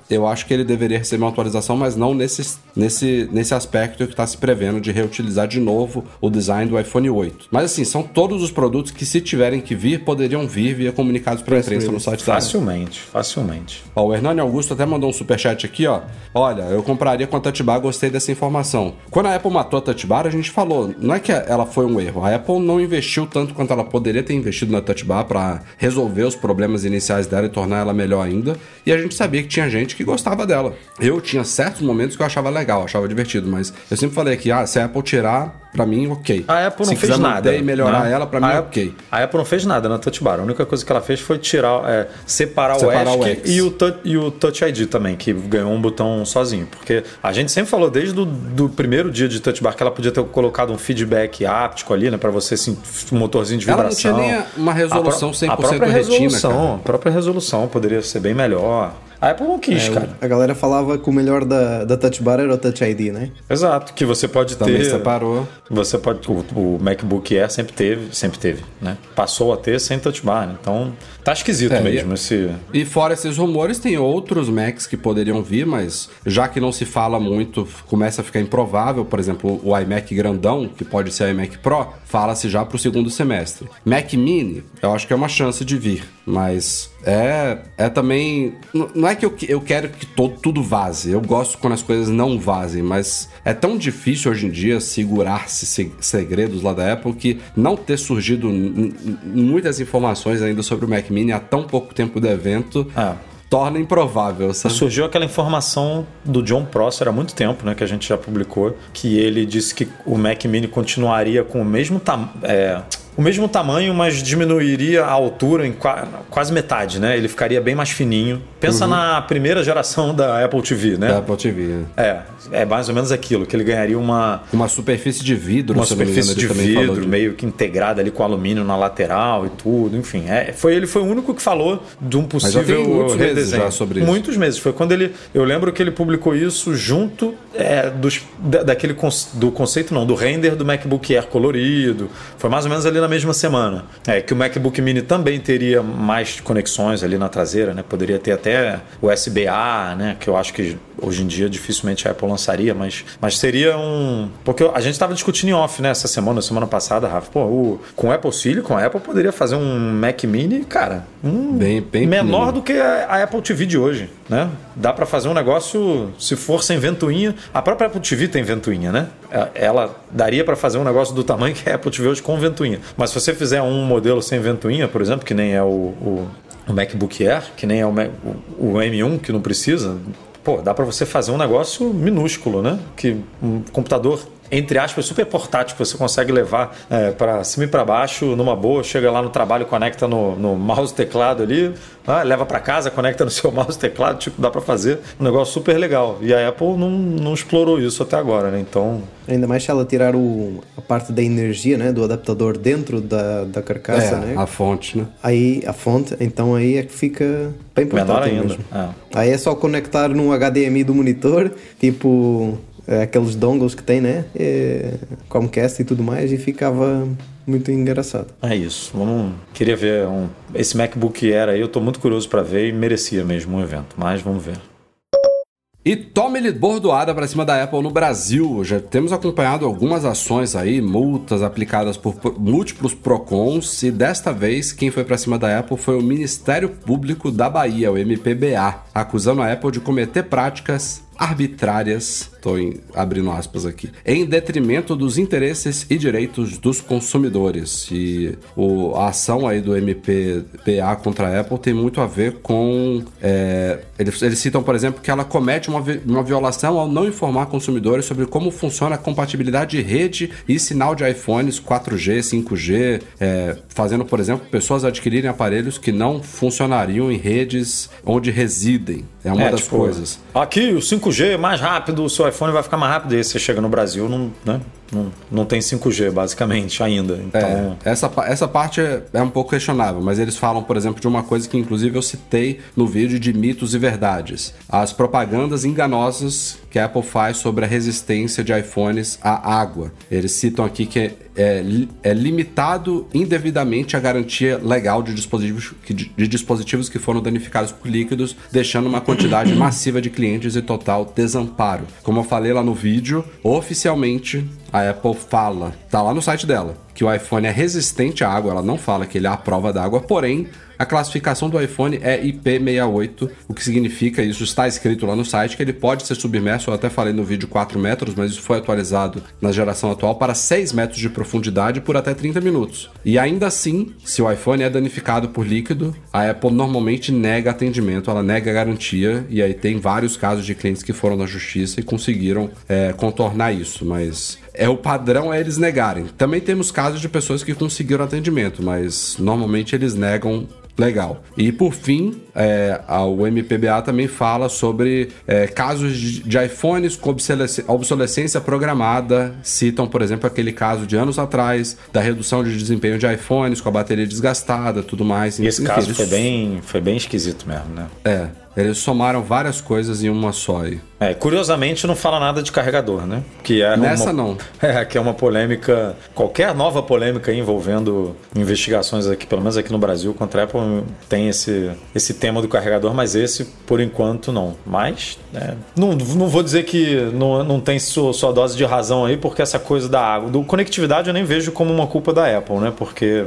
eu acho que ele deveria receber uma atualização, mas não nesse, nesse, nesse aspecto que está se prevendo de reutilizar de novo o design do iPhone 8. Mas assim, são todos os produtos que, se tiverem que vir, poderiam vir via comunicados para a imprensa no site da facilmente, facilmente. Ó, o Hernani Augusto até mandou um superchat aqui, ó. Olha, eu compraria com a Touch Bar, gostei dessa informação. Quando a Apple matou a Touch Bar, a gente falou, não é que ela foi um erro. A Apple não investiu tanto quanto ela poderia ter investido na Touch Bar para resolver os problemas iniciais dela e tornar ela melhor ainda. E a gente sabia que tinha gente que gostava dela. Eu tinha certos momentos que eu achava legal, achava divertido, mas eu sempre falei que, ah, se a Apple tirar pra mim, ok. A Apple não Se fez nada. e melhorar né? ela, pra mim, a ok. A Apple não fez nada na Touch Bar. A única coisa que ela fez foi tirar, é, separar, Separar o o X. e o, touch, e o Touch ID também, que ganhou um botão sozinho. Porque a gente sempre falou desde o do primeiro dia de Touch Bar que ela podia ter colocado um feedback áptico ali, né? Pra você, assim, um motorzinho de Ela não vibração. tinha nem uma resolução A pró- 100% a própria retina, resolução, cara. A própria resolução poderia ser bem melhor. A Apple não quis, cara. A galera falava que o melhor da, da Touch Bar era o Touch ID, né? Exato, que você pode Também ter. separou. Você pode. O, o MacBook Air sempre teve, sempre teve, né? Passou a ter sem touch bar, né? Então tá esquisito É, mesmo e- esse. E fora esses rumores, tem outros Macs que poderiam vir, mas já que não se fala muito, começa a ficar improvável. Por exemplo, o iMac grandão, que pode ser o iMac Pro, fala-se já para o segundo semestre. Mac Mini, eu acho que é uma chance de vir, mas é, é também. Não é que eu, eu quero que todo, tudo vaze. Eu gosto quando as coisas não vazem, mas é tão difícil hoje em dia segurar-se se- segredos lá da Apple que não ter surgido muitas informações ainda sobre o Mac Mini há tão pouco tempo do evento Ah. torna improvável, sabe? Surgiu aquela informação do John Prosser há muito tempo, né? Que a gente já publicou, que ele disse que o Mac Mini continuaria com o mesmo tamanho. O mesmo tamanho, mas diminuiria a altura em qua- quase metade, né? Ele ficaria bem mais fininho. Pensa na primeira geração da Apple TV, né? Da Apple TV. É, é mais ou menos aquilo, que ele ganharia uma, Uma superfície de vidro, uma superfície de vidro meio que integrada ali com alumínio na lateral e tudo, enfim. É, foi, ele foi o único que falou de um possível muitos meses redesenho. já sobre isso. Muitos meses. Foi quando ele. Eu lembro que ele publicou isso junto é, dos, da- daquele do conceito, não, do render do MacBook Air colorido. Foi mais ou menos ali na mesma semana. É que o MacBook Mini também teria mais conexões ali na traseira, né? Poderia ter até USB-A, né? Que eu acho que hoje em dia dificilmente a Apple lançaria, mas, mas seria um. Porque a gente estava discutindo em off, né? Essa semana, semana passada, Rafa. Pô, o, com o Apple Silicon, a Apple poderia fazer um Mac Mini, cara, um Bem- bem menor pequenininho. do que a, a Apple TV de hoje, né? Dá para fazer um negócio, se for sem ventoinha. A própria Apple TV tem ventoinha, né? É- Ela daria para fazer um negócio do tamanho que a Apple TV hoje com ventoinha. Mas se você fizer um modelo sem ventoinha, por exemplo, que nem é o, o, o MacBook Air, que nem é o, o, o M1 que não precisa, pô, dá para você fazer um negócio minúsculo, né? Que um computador entre aspas, super portátil, que você consegue levar é, para cima e para baixo numa boa, chega lá no trabalho, conecta no, no mouse teclado ali, ah, leva para casa, conecta no seu mouse teclado, tipo, dá para fazer um negócio super legal. E a Apple não, não explorou isso até agora, né? Então, Ainda mais se ela tirar o, a parte da energia, né? Do adaptador dentro da, da carcaça, É, né? a fonte, né? Aí a fonte, então aí é que fica bem menor portátil ainda. mesmo. É. Aí é só conectar num HDMI do monitor, tipo aqueles dongles que tem, né? É, Chromecast e tudo mais, e ficava muito engraçado. É isso. Vamos... Queria ver um... esse MacBook Air aí, eu tô muito curioso para ver e merecia mesmo um evento, mas vamos ver. E tome-lhe bordoada para cima da Apple no Brasil. Já temos acompanhado algumas ações aí, multas aplicadas por por múltiplos PROCONs, e desta vez quem foi para cima da Apple foi o Ministério Público da Bahia, o MPBA, acusando a Apple de cometer práticas arbitrárias, estou abrindo aspas aqui, em detrimento dos interesses e direitos dos consumidores. E o, a ação aí do MPBA contra a Apple tem muito a ver com. é, eles, eles citam, por exemplo, que ela comete uma, uma violação ao não informar consumidores sobre como funciona a compatibilidade de rede e sinal de iPhones 4G, 5G, é, fazendo, por exemplo, pessoas adquirirem aparelhos que não funcionariam em redes onde É uma É, das tipo, coisas. Aqui o 5G é mais rápido, o seu iPhone vai ficar mais rápido. E aí você chega no Brasil, não, né? Não, não tem 5G basicamente ainda. Então, É, essa, essa parte é, é um pouco questionável, mas eles falam, por exemplo, de uma coisa que inclusive eu citei no vídeo de mitos e verdades. As propagandas enganosas que a Apple faz sobre a resistência de iPhones à água. Eles citam aqui que é, é é limitado indevidamente a garantia legal de dispositivos, que, de dispositivos que foram danificados por líquidos, deixando uma quantidade massiva de clientes em total desamparo. Como eu falei lá no vídeo, oficialmente a Apple fala, tá lá no site dela, que o iPhone é resistente à água, ela não fala que ele é à prova d'água, porém, A classificação do iPhone é IP68, o que significa, isso está escrito lá no site, que ele pode ser submerso, eu até falei no vídeo 4 metros, mas isso foi atualizado na geração atual para 6 metros de profundidade por até 30 minutos. E ainda assim, se o iPhone é danificado por líquido, a Apple normalmente nega atendimento, ela nega garantia, e aí tem vários casos de clientes que foram na justiça e conseguiram é, contornar isso, mas é o padrão é eles negarem. Também temos casos de pessoas que conseguiram atendimento, mas normalmente eles negam Legal. E por fim, é, o MPBA também fala sobre é, casos de, de, iPhones com obsolescência programada. Citam, por exemplo, aquele caso de anos atrás da redução de desempenho de iPhones com a bateria desgastada, tudo mais. E esse Enfim, caso foi bem, foi bem esquisito mesmo, né? É. Eles somaram várias coisas em uma só aí. É, curiosamente não fala nada de carregador, né? Que é Nessa uma, não. É, que é uma polêmica. Qualquer nova polêmica envolvendo investigações aqui, pelo menos aqui no Brasil, contra a Apple, tem esse, esse tema do carregador, mas esse, por enquanto, não. Mas, é, não, não vou dizer que não, não tem sua, sua dose de razão aí, porque essa coisa da água. Do conectividade eu nem vejo como uma culpa da Apple, né? Porque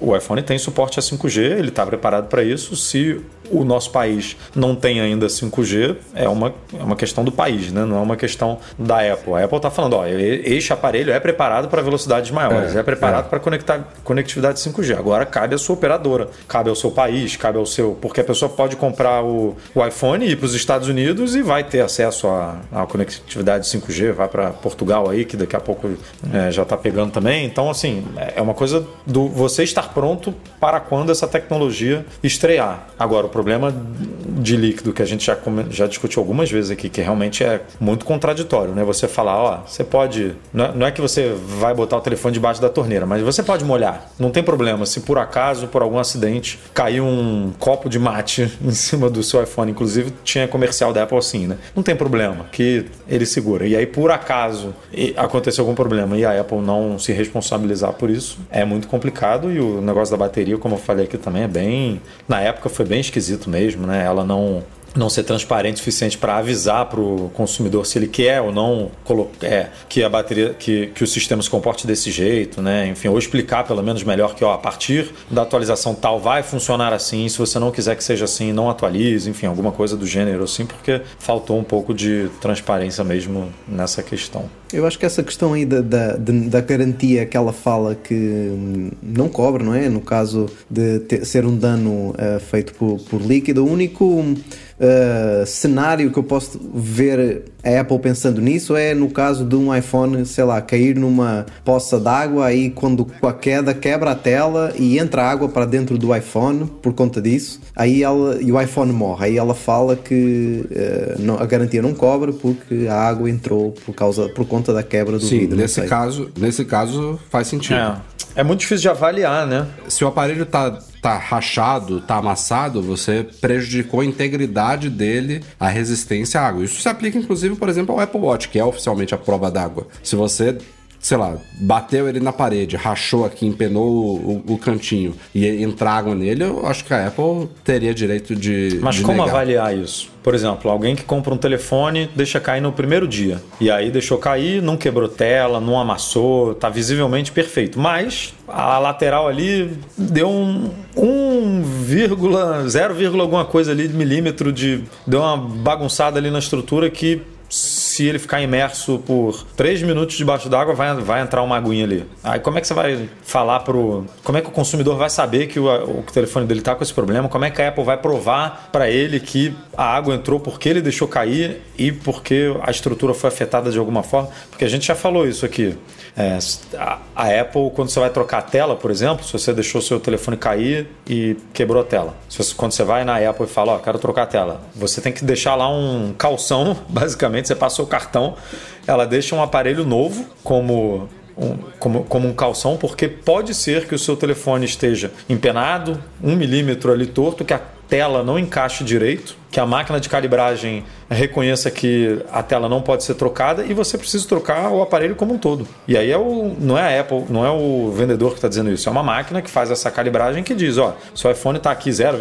o iPhone tem suporte a 5G, ele está preparado para isso. Se o nosso país não tem ainda 5G, é uma, é uma questão do país, né? não é uma questão da Apple. A Apple está falando, ó, este aparelho é preparado para velocidades maiores, é, é preparado é. para conectar conectividade 5G. Agora cabe à sua operadora, cabe ao seu país, cabe ao seu. Porque a pessoa pode comprar o, o iPhone e ir para os Estados Unidos e vai ter acesso à, à conectividade 5G, vai para Portugal aí, que daqui a pouco é, já está pegando também. Então, assim, é uma coisa do você estar pronto para quando essa tecnologia estrear. Agora, o problema de líquido que a gente já, já discutiu algumas vezes aqui, que realmente é muito contraditório, né? Você falar, ó, você pode. Não é, é que você vai botar o telefone debaixo da torneira, mas você pode molhar. Não tem problema. Se por acaso, por algum acidente, cair um copo de mate em cima do seu iPhone, inclusive tinha comercial da Apple assim, né? Não tem problema, que ele segura. E aí, por acaso, aconteceu algum problema e a Apple não se responsabilizar por isso, é muito complicado. E o negócio da bateria, como eu falei aqui também, é bem. Na época foi bem esquisito mesmo, né? Ela não não ser transparente o suficiente para avisar para o consumidor se ele quer ou não é, que a bateria que, que o sistema se comporte desse jeito, né? Enfim, ou explicar pelo menos melhor que ó, a partir da atualização tal vai funcionar assim, se você não quiser que seja assim, não atualize, enfim, alguma coisa do gênero assim, porque faltou um pouco de transparência mesmo nessa questão. Eu acho que essa questão aí da, da, da garantia que ela fala que não cobre, não é? No caso de ter, ser um dano uh, feito por, por líquido, único uh, cenário que eu posso ver a Apple pensando nisso é no caso de um iPhone, sei lá, cair numa poça d'água, aí quando com a queda quebra a tela e entra água para dentro do iPhone por conta disso, aí ela, e o iPhone morre. Aí ela fala que uh, não, a garantia não cobre porque a água entrou por causa por conta da quebra do Sim, vidro. Nesse caso, nesse caso faz sentido. É. é muito difícil de avaliar, né? Se o aparelho tá tá rachado, tá amassado, você prejudicou a integridade dele, a resistência à água. Isso se aplica, inclusive, por exemplo, ao Apple Watch, que é oficialmente a prova d'água. Se você sei lá, bateu ele na parede, rachou aqui, empenou o, o, o, cantinho e entrar água nele, eu acho que a Apple teria direito de. Mas de como negar. avaliar isso? Por exemplo, alguém que compra um telefone, deixa cair no primeiro dia. E aí deixou cair, não quebrou tela, não amassou, tá visivelmente perfeito. Mas a lateral ali deu um 1,0, alguma coisa ali de milímetro de. Deu uma bagunçada ali na estrutura que se ele ficar imerso por 3 minutos debaixo d'água, vai, vai entrar uma aguinha ali. Aí como é que você vai falar pro. Como é que o consumidor vai saber que o, o telefone dele está com esse problema? Como é que a Apple vai provar para ele que a água entrou porque ele deixou cair e porque a estrutura foi afetada de alguma forma? Porque a gente já falou isso aqui. É, a, a, Apple, quando você vai trocar a tela, por exemplo, se você deixou seu telefone cair e quebrou a tela. Você, quando você vai na Apple e fala, ó, oh, quero trocar a tela, você tem que deixar lá um calção, basicamente, você passa o cartão, ela deixa um aparelho novo como um, como, como um calção, porque pode ser que o seu telefone esteja empenado, um milímetro ali torto, que a tela não encaixe direito, que a máquina de calibragem reconheça que a tela não pode ser trocada e você precisa trocar o aparelho como um todo. E aí é o, não é a Apple, não é o vendedor que está dizendo isso, é uma máquina que faz essa calibragem que diz, ó, seu iPhone está aqui 0,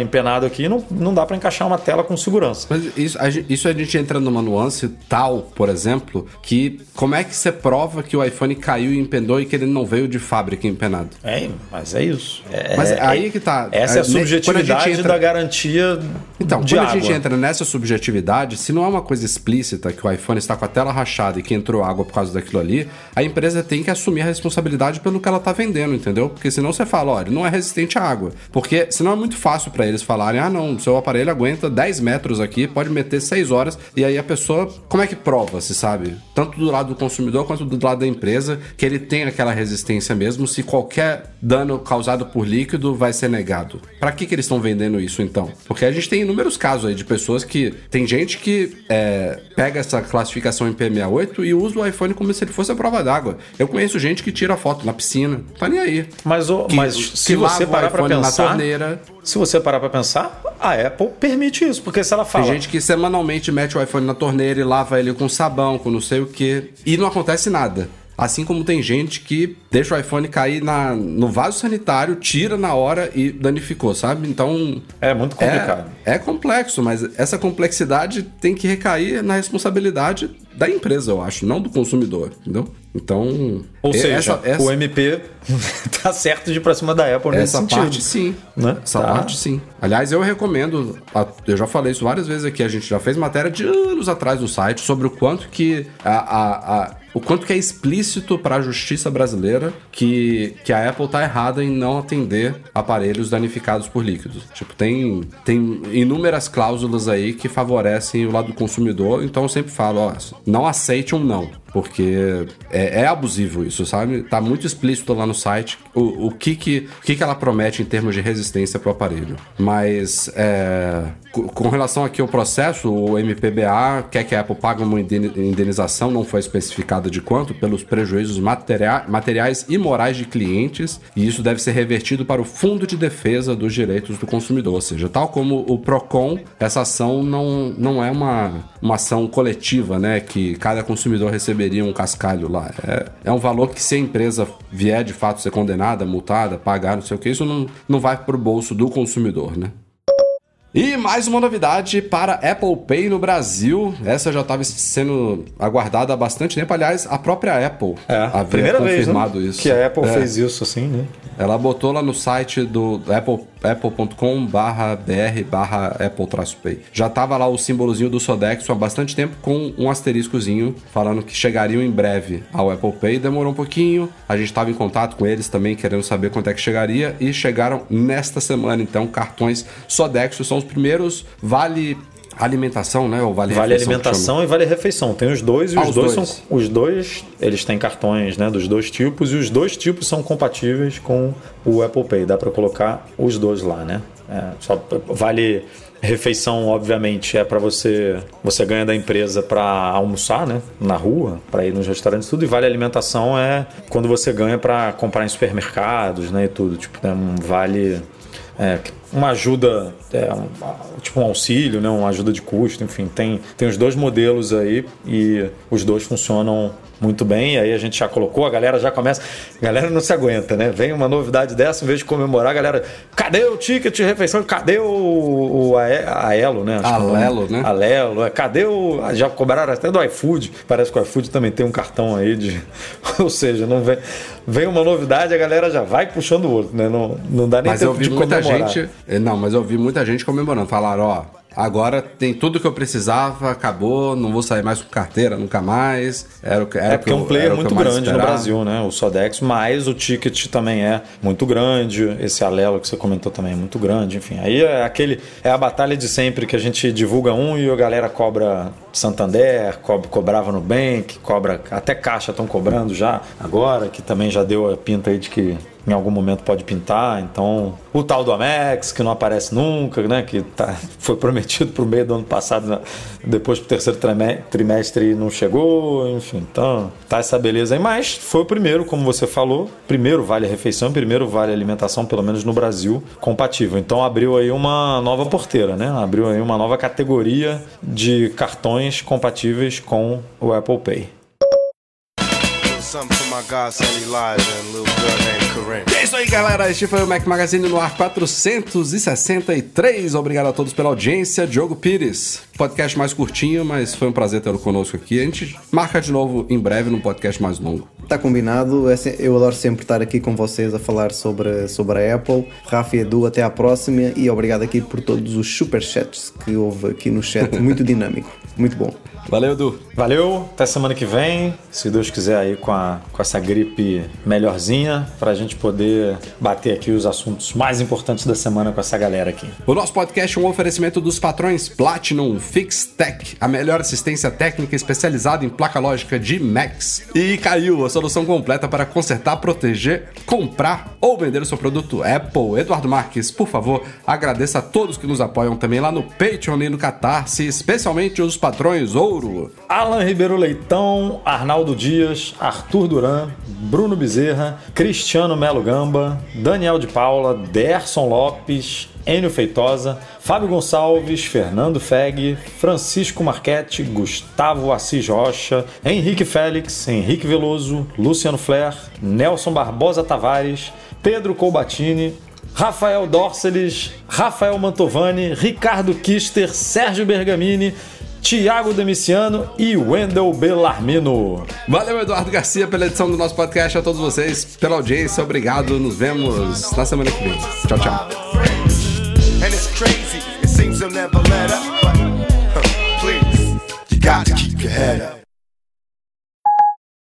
empenado aqui, não, não dá para encaixar uma tela com segurança. Mas isso a, gente, isso a gente entra numa nuance tal, por exemplo, que como é que você prova que o iPhone caiu e empenou e que ele não veio de fábrica empenado? É, mas é isso. É, mas aí que tá. Essa é a subjetividade a entra... da garantia então, quando água. a gente entra nessa subjetividade, se não é uma coisa explícita que o iPhone está com a tela rachada e que entrou água por causa daquilo ali, a empresa tem que assumir a responsabilidade pelo que ela está vendendo, entendeu? Porque senão você fala, olha, não é resistente à água. Porque senão é muito fácil para eles falarem, ah, não, seu aparelho aguenta 10 metros aqui, pode meter 6 horas, e aí a pessoa, como é que prova, se sabe? Tanto do lado do consumidor quanto do lado da empresa, que ele tem aquela resistência mesmo, se qualquer dano causado por líquido vai ser negado. Para que, que eles estão vendendo isso então? Porque a gente tem inúmeros casos aí de pessoas que. Tem gente que é, pega essa classificação em P68 e usa o iPhone como se ele fosse a prova d'água. Eu conheço gente que tira foto na piscina, tá nem aí. Mas, o, que, mas que se você parar pra pensar. Na torneira. Se você parar pra pensar, a Apple permite isso, porque se ela fala. Tem gente que semanalmente mete o iPhone na torneira e lava ele com sabão, com não sei o que, e não acontece nada. Assim como tem gente que deixa o iPhone cair na, no vaso sanitário, tira na hora e danificou, sabe? Então. É muito complicado. É, é complexo, mas essa complexidade tem que recair na responsabilidade da empresa, eu acho, não do consumidor, entendeu? Então. Ou seja, essa, essa... o MP tá certo de ir pra cima da Apple nesse essa sentido. parte sim. Né? Essa tá. parte sim. Aliás, eu recomendo, eu já falei isso várias vezes aqui, a gente já fez matéria de anos atrás no site sobre o quanto que a, a, a o quanto que é explícito para a justiça brasileira que, que a Apple tá errada em não atender aparelhos danificados por líquidos. Tipo, tem, tem inúmeras cláusulas aí que favorecem o lado do consumidor, então eu sempre falo, ó, não aceite um não. Porque é, é, abusivo isso, sabe? Tá muito explícito lá no site o, o, que, que, o que, que ela promete em termos de resistência para o aparelho. Mas é, com relação aqui ao processo, o MPBA quer que a Apple pague uma indenização, não foi especificada de quanto, pelos prejuízos materia materiais e morais de clientes, e isso deve ser revertido para o Fundo de Defesa dos Direitos do Consumidor. Ou seja, tal como o PROCON, essa ação não, não é uma, uma ação coletiva, né? Que cada consumidor receberia um cascalho lá. É, é um valor que, se a empresa vier de fato ser condenada, multada, pagar, não sei o que, isso não, não vai para o bolso do consumidor, né? E mais uma novidade para Apple Pay no Brasil. Essa já estava sendo aguardada há bastante tempo. Aliás, a própria Apple é, havia primeira confirmado vez, né? isso. Que a Apple é. fez isso assim, né? Ela botou lá no site do Apple apple.com barra br barra apple-pay. Já tava lá o símbolozinho do Sodexo há bastante tempo com um asteriscozinho falando que chegariam em breve ao Apple Pay. Demorou um pouquinho, a gente estava em contato com eles também querendo saber quanto é que chegaria e chegaram nesta semana. Então, cartões Sodexo são os primeiros vale alimentação, né? Ou vale, vale alimentação e vale refeição. Tem os dois e ah, os, dois, dois, são os dois, eles têm cartões, né, dos dois tipos e os dois tipos são compatíveis com o Apple Pay. Dá para colocar os dois lá, né? É, só vale refeição, obviamente, é para você você ganha da empresa para almoçar, né, na rua, para ir nos restaurantes tudo e vale alimentação é quando você ganha para comprar em supermercados, né, e tudo, tipo, um vale é, uma ajuda, é, um, tipo um auxílio, né, uma ajuda de custo, enfim, tem, tem os dois modelos aí e os dois funcionam muito bem. E aí a gente já colocou, a galera já começa. A galera não se aguenta, né? Vem uma novidade dessa, em vez de comemorar, a galera. Cadê o ticket de refeição? Cadê o, o a, Elo, né? Acho Alelo, né? Alelo. É. Cadê o. Já cobraram até do iFood. Parece que o iFood também tem um cartão aí de. Ou seja, não vem, vem uma novidade, a galera já vai puxando o outro, né? Não, não dá nem mas tempo eu vi de muita comemorar. gente. Não, mas eu vi muita gente comemorando. Falaram, ó Agora tem tudo que eu precisava, acabou, não vou sair mais com carteira, nunca mais. Era o que era É porque é um player muito grande no Brasil, né? O Sodex, mas o ticket também é muito grande. Esse Alelo que você comentou também é muito grande. Enfim, aí é aquele é a batalha de sempre que a gente divulga um e a galera cobra Santander, co cobrava no Bank, cobra até Caixa estão cobrando já agora, que também já deu a pinta aí de que em algum momento pode pintar. Então, o tal do Amex, que não aparece nunca, né? Que tá, foi prometido para o meio do ano passado, né? depois para o terceiro trimestre não chegou, enfim. Então, tá essa beleza aí. Mas foi o primeiro, como você falou, primeiro vale a refeição, primeiro vale a alimentação, pelo menos no Brasil, compatível. Então, abriu aí uma nova porteira, né? Abriu aí uma nova categoria de cartões compatíveis com o Apple Pay. É isso aí, galera. Este foi o Mac Magazine no ar 463. Obrigado a todos pela audiência. Diogo Pires, podcast mais curtinho, mas foi um prazer tê-lo conosco aqui. A gente marca de novo em breve num podcast mais longo. Tá combinado. É eu adoro sempre estar aqui com vocês a falar sobre, sobre a Apple. Rafa e Edu, até à próxima e obrigado aqui por todos os superchats que houve aqui no chat. Muito dinâmico. Muito bom. Valeu, Edu. Valeu, até semana que vem. Se Deus quiser aí com, a, com essa gripe melhorzinha, pra gente poder bater aqui os assuntos mais importantes da semana com essa galera aqui. O nosso podcast é um oferecimento dos patrões Platinum Fix Tech, a melhor assistência técnica especializada em placa lógica de Macs. E caiu a solução completa para consertar, proteger, comprar ou vender o seu produto Apple. Eduardo Marques, por favor, agradeça a todos que nos apoiam também lá no Patreon e no Catarse, especialmente os patrões ou Alan Ribeiro Leitão, Arnaldo Dias, Arthur Duran, Bruno Bezerra, Cristiano Melo Gamba, Daniel de Paula, Derson Lopes, Enio Feitosa, Fábio Gonçalves, Fernando Feg, Francisco Marchetti, Gustavo Assis Rocha, Henrique Félix, Henrique Veloso, Luciano Flair, Nelson Barbosa Tavares, Pedro Colbatini, Rafael Dorceles, Rafael Mantovani, Ricardo Kister, Sérgio Bergamini, Tiago Demiciano e Wendel Bellarmino. Valeu, Eduardo Garcia, pela edição do nosso podcast. A todos vocês pela audiência. Obrigado. Nos vemos na semana que vem. Tchau, tchau. And